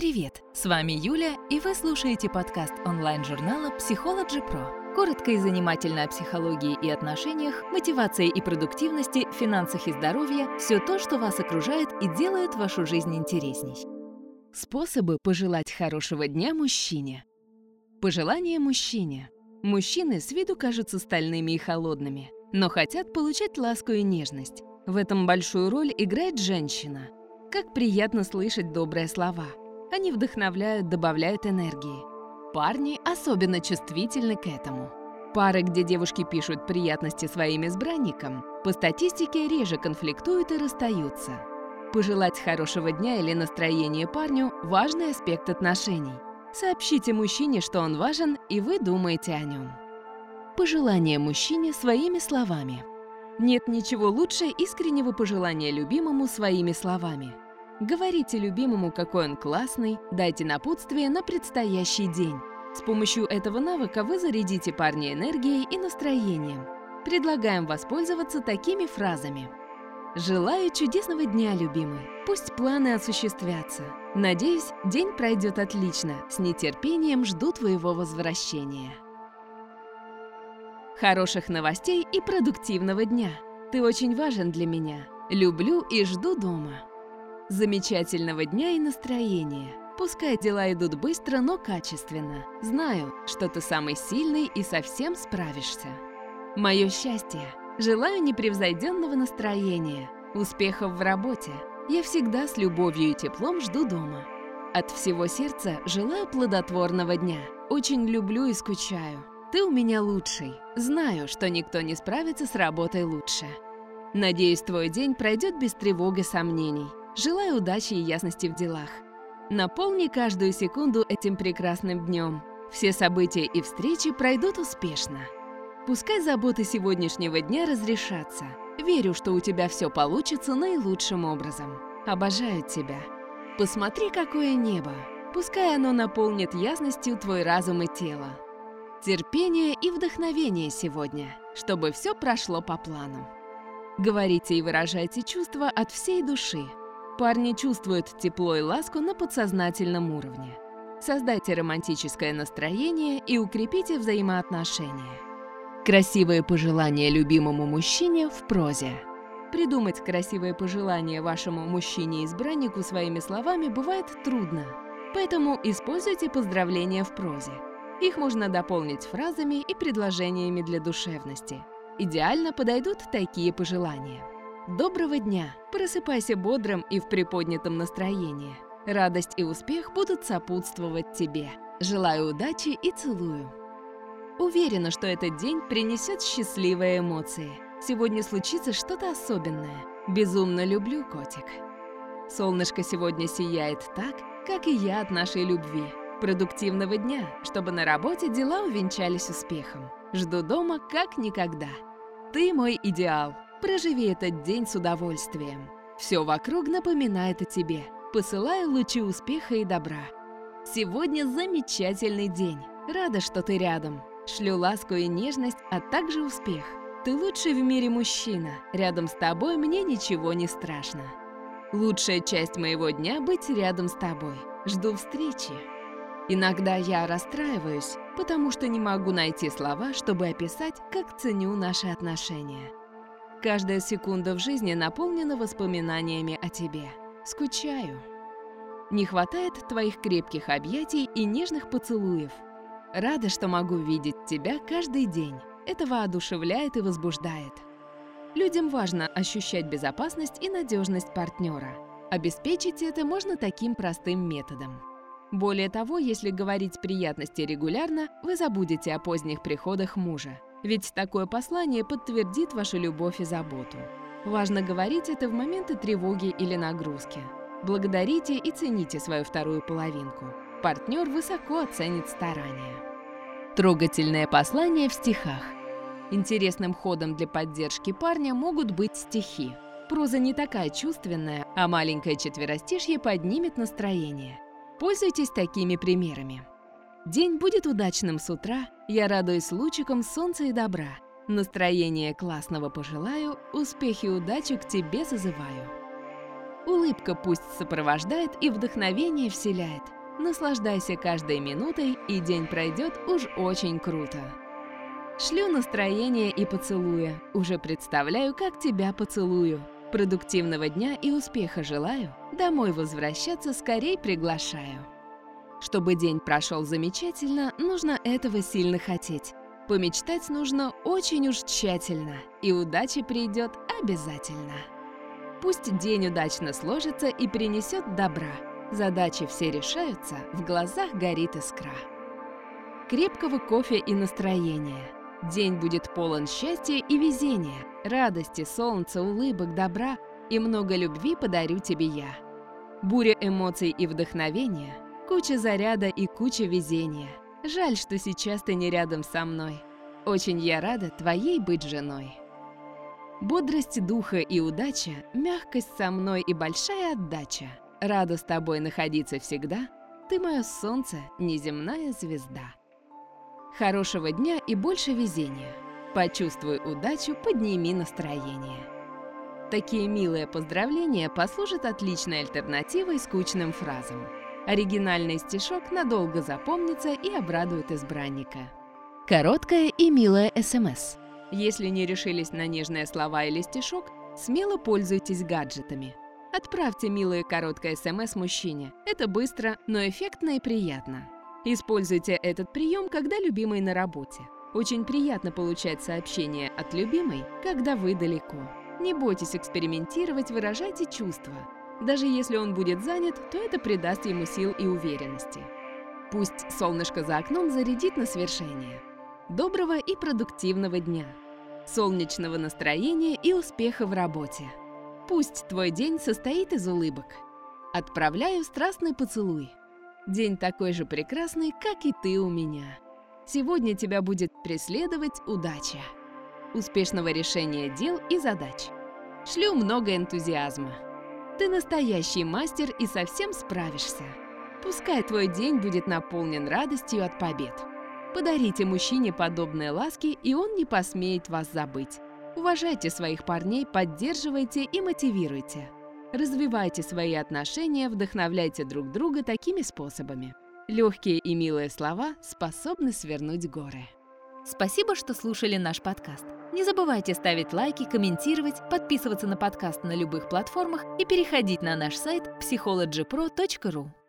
Привет! С вами Юля, и вы слушаете подкаст онлайн-журнала Psychology Pro. Коротко и занимательно о психологии и отношениях, мотивации и продуктивности, финансах и здоровье – все то, что вас окружает и делает вашу жизнь интересней. Способы пожелать хорошего дня мужчине. Пожелание мужчине. Мужчины с виду кажутся стальными и холодными, но хотят получать ласку и нежность. В этом большую роль играет женщина. Как приятно слышать добрые слова – они вдохновляют, добавляют энергии. Парни особенно чувствительны к этому. Пары, где девушки пишут приятности своим избранникам, по статистике реже конфликтуют и расстаются. Пожелать хорошего дня или настроения парню – важный аспект отношений. Сообщите мужчине, что он важен, и вы думаете о нем. Пожелание мужчине своими словами. Нет ничего лучше искреннего пожелания любимому своими словами – Говорите любимому, какой он классный, дайте напутствие на предстоящий день. С помощью этого навыка вы зарядите парня энергией и настроением. Предлагаем воспользоваться такими фразами. «Желаю чудесного дня, любимый. Пусть планы осуществятся. Надеюсь, день пройдет отлично. С нетерпением жду твоего возвращения». Хороших новостей и продуктивного дня. Ты очень важен для меня. Люблю и жду дома. Замечательного дня и настроения. Пускай дела идут быстро, но качественно. Знаю, что ты самый сильный и совсем справишься. Мое счастье. Желаю непревзойденного настроения, успехов в работе. Я всегда с любовью и теплом жду дома. От всего сердца желаю плодотворного дня. Очень люблю и скучаю. Ты у меня лучший. Знаю, что никто не справится с работой лучше. Надеюсь, твой день пройдет без тревог и сомнений. Желаю удачи и ясности в делах. Наполни каждую секунду этим прекрасным днем. Все события и встречи пройдут успешно. Пускай заботы сегодняшнего дня разрешатся. Верю, что у тебя все получится наилучшим образом. Обожаю тебя. Посмотри, какое небо. Пускай оно наполнит ясностью твой разум и тело. Терпение и вдохновение сегодня, чтобы все прошло по плану. Говорите и выражайте чувства от всей души, Парни чувствуют тепло и ласку на подсознательном уровне. Создайте романтическое настроение и укрепите взаимоотношения. Красивые пожелания любимому мужчине в прозе. Придумать красивые пожелания вашему мужчине-избраннику своими словами бывает трудно, поэтому используйте поздравления в прозе. Их можно дополнить фразами и предложениями для душевности. Идеально подойдут такие пожелания. Доброго дня! Просыпайся бодрым и в приподнятом настроении. Радость и успех будут сопутствовать тебе. Желаю удачи и целую. Уверена, что этот день принесет счастливые эмоции. Сегодня случится что-то особенное. Безумно люблю, котик. Солнышко сегодня сияет так, как и я от нашей любви. Продуктивного дня, чтобы на работе дела увенчались успехом. Жду дома как никогда. Ты мой идеал. Проживи этот день с удовольствием. Все вокруг напоминает о тебе. Посылаю лучи успеха и добра. Сегодня замечательный день. Рада, что ты рядом. Шлю ласку и нежность, а также успех. Ты лучший в мире мужчина. Рядом с тобой мне ничего не страшно. Лучшая часть моего дня — быть рядом с тобой. Жду встречи. Иногда я расстраиваюсь, потому что не могу найти слова, чтобы описать, как ценю наши отношения. Каждая секунда в жизни наполнена воспоминаниями о тебе. Скучаю. Не хватает твоих крепких объятий и нежных поцелуев. Рада, что могу видеть тебя каждый день. Это воодушевляет и возбуждает. Людям важно ощущать безопасность и надежность партнера. Обеспечить это можно таким простым методом. Более того, если говорить приятности регулярно, вы забудете о поздних приходах мужа. Ведь такое послание подтвердит вашу любовь и заботу. Важно говорить это в моменты тревоги или нагрузки. Благодарите и цените свою вторую половинку. Партнер высоко оценит старания. Трогательное послание в стихах. Интересным ходом для поддержки парня могут быть стихи. Проза не такая чувственная, а маленькое четверостишье поднимет настроение. Пользуйтесь такими примерами. День будет удачным с утра, я радуюсь лучиком солнца и добра. Настроение классного пожелаю, успехи и удачи к тебе зазываю. Улыбка пусть сопровождает и вдохновение вселяет. Наслаждайся каждой минутой, и день пройдет уж очень круто. Шлю настроение и поцелуя. Уже представляю, как тебя поцелую. Продуктивного дня и успеха желаю. Домой возвращаться скорей приглашаю. Чтобы день прошел замечательно, нужно этого сильно хотеть. Помечтать нужно очень уж тщательно, и удача придет обязательно. Пусть день удачно сложится и принесет добра. Задачи все решаются, в глазах горит искра. Крепкого кофе и настроения. День будет полон счастья и везения, радости, солнца, улыбок, добра и много любви подарю тебе я. Буря эмоций и вдохновения, куча заряда и куча везения. Жаль, что сейчас ты не рядом со мной. Очень я рада твоей быть женой. Бодрость духа и удача, мягкость со мной и большая отдача. Рада с тобой находиться всегда. Ты мое солнце, неземная звезда. Хорошего дня и больше везения. Почувствуй удачу, подними настроение. Такие милые поздравления послужат отличной альтернативой скучным фразам. Оригинальный стишок надолго запомнится и обрадует избранника. Короткая и милая СМС. Если не решились на нежные слова или стишок, смело пользуйтесь гаджетами. Отправьте милое короткое СМС мужчине. Это быстро, но эффектно и приятно. Используйте этот прием, когда любимый на работе. Очень приятно получать сообщение от любимой, когда вы далеко. Не бойтесь экспериментировать, выражайте чувства. Даже если он будет занят, то это придаст ему сил и уверенности. Пусть солнышко за окном зарядит на свершение. Доброго и продуктивного дня! Солнечного настроения и успеха в работе! Пусть твой день состоит из улыбок. Отправляю страстный поцелуй. День такой же прекрасный, как и ты у меня. Сегодня тебя будет преследовать удача. Успешного решения дел и задач. Шлю много энтузиазма. Ты настоящий мастер и совсем справишься. Пускай твой день будет наполнен радостью от побед. Подарите мужчине подобные ласки, и он не посмеет вас забыть. Уважайте своих парней, поддерживайте и мотивируйте. Развивайте свои отношения, вдохновляйте друг друга такими способами. Легкие и милые слова способны свернуть горы. Спасибо, что слушали наш подкаст. Не забывайте ставить лайки, комментировать, подписываться на подкаст на любых платформах и переходить на наш сайт psychologypro.ru.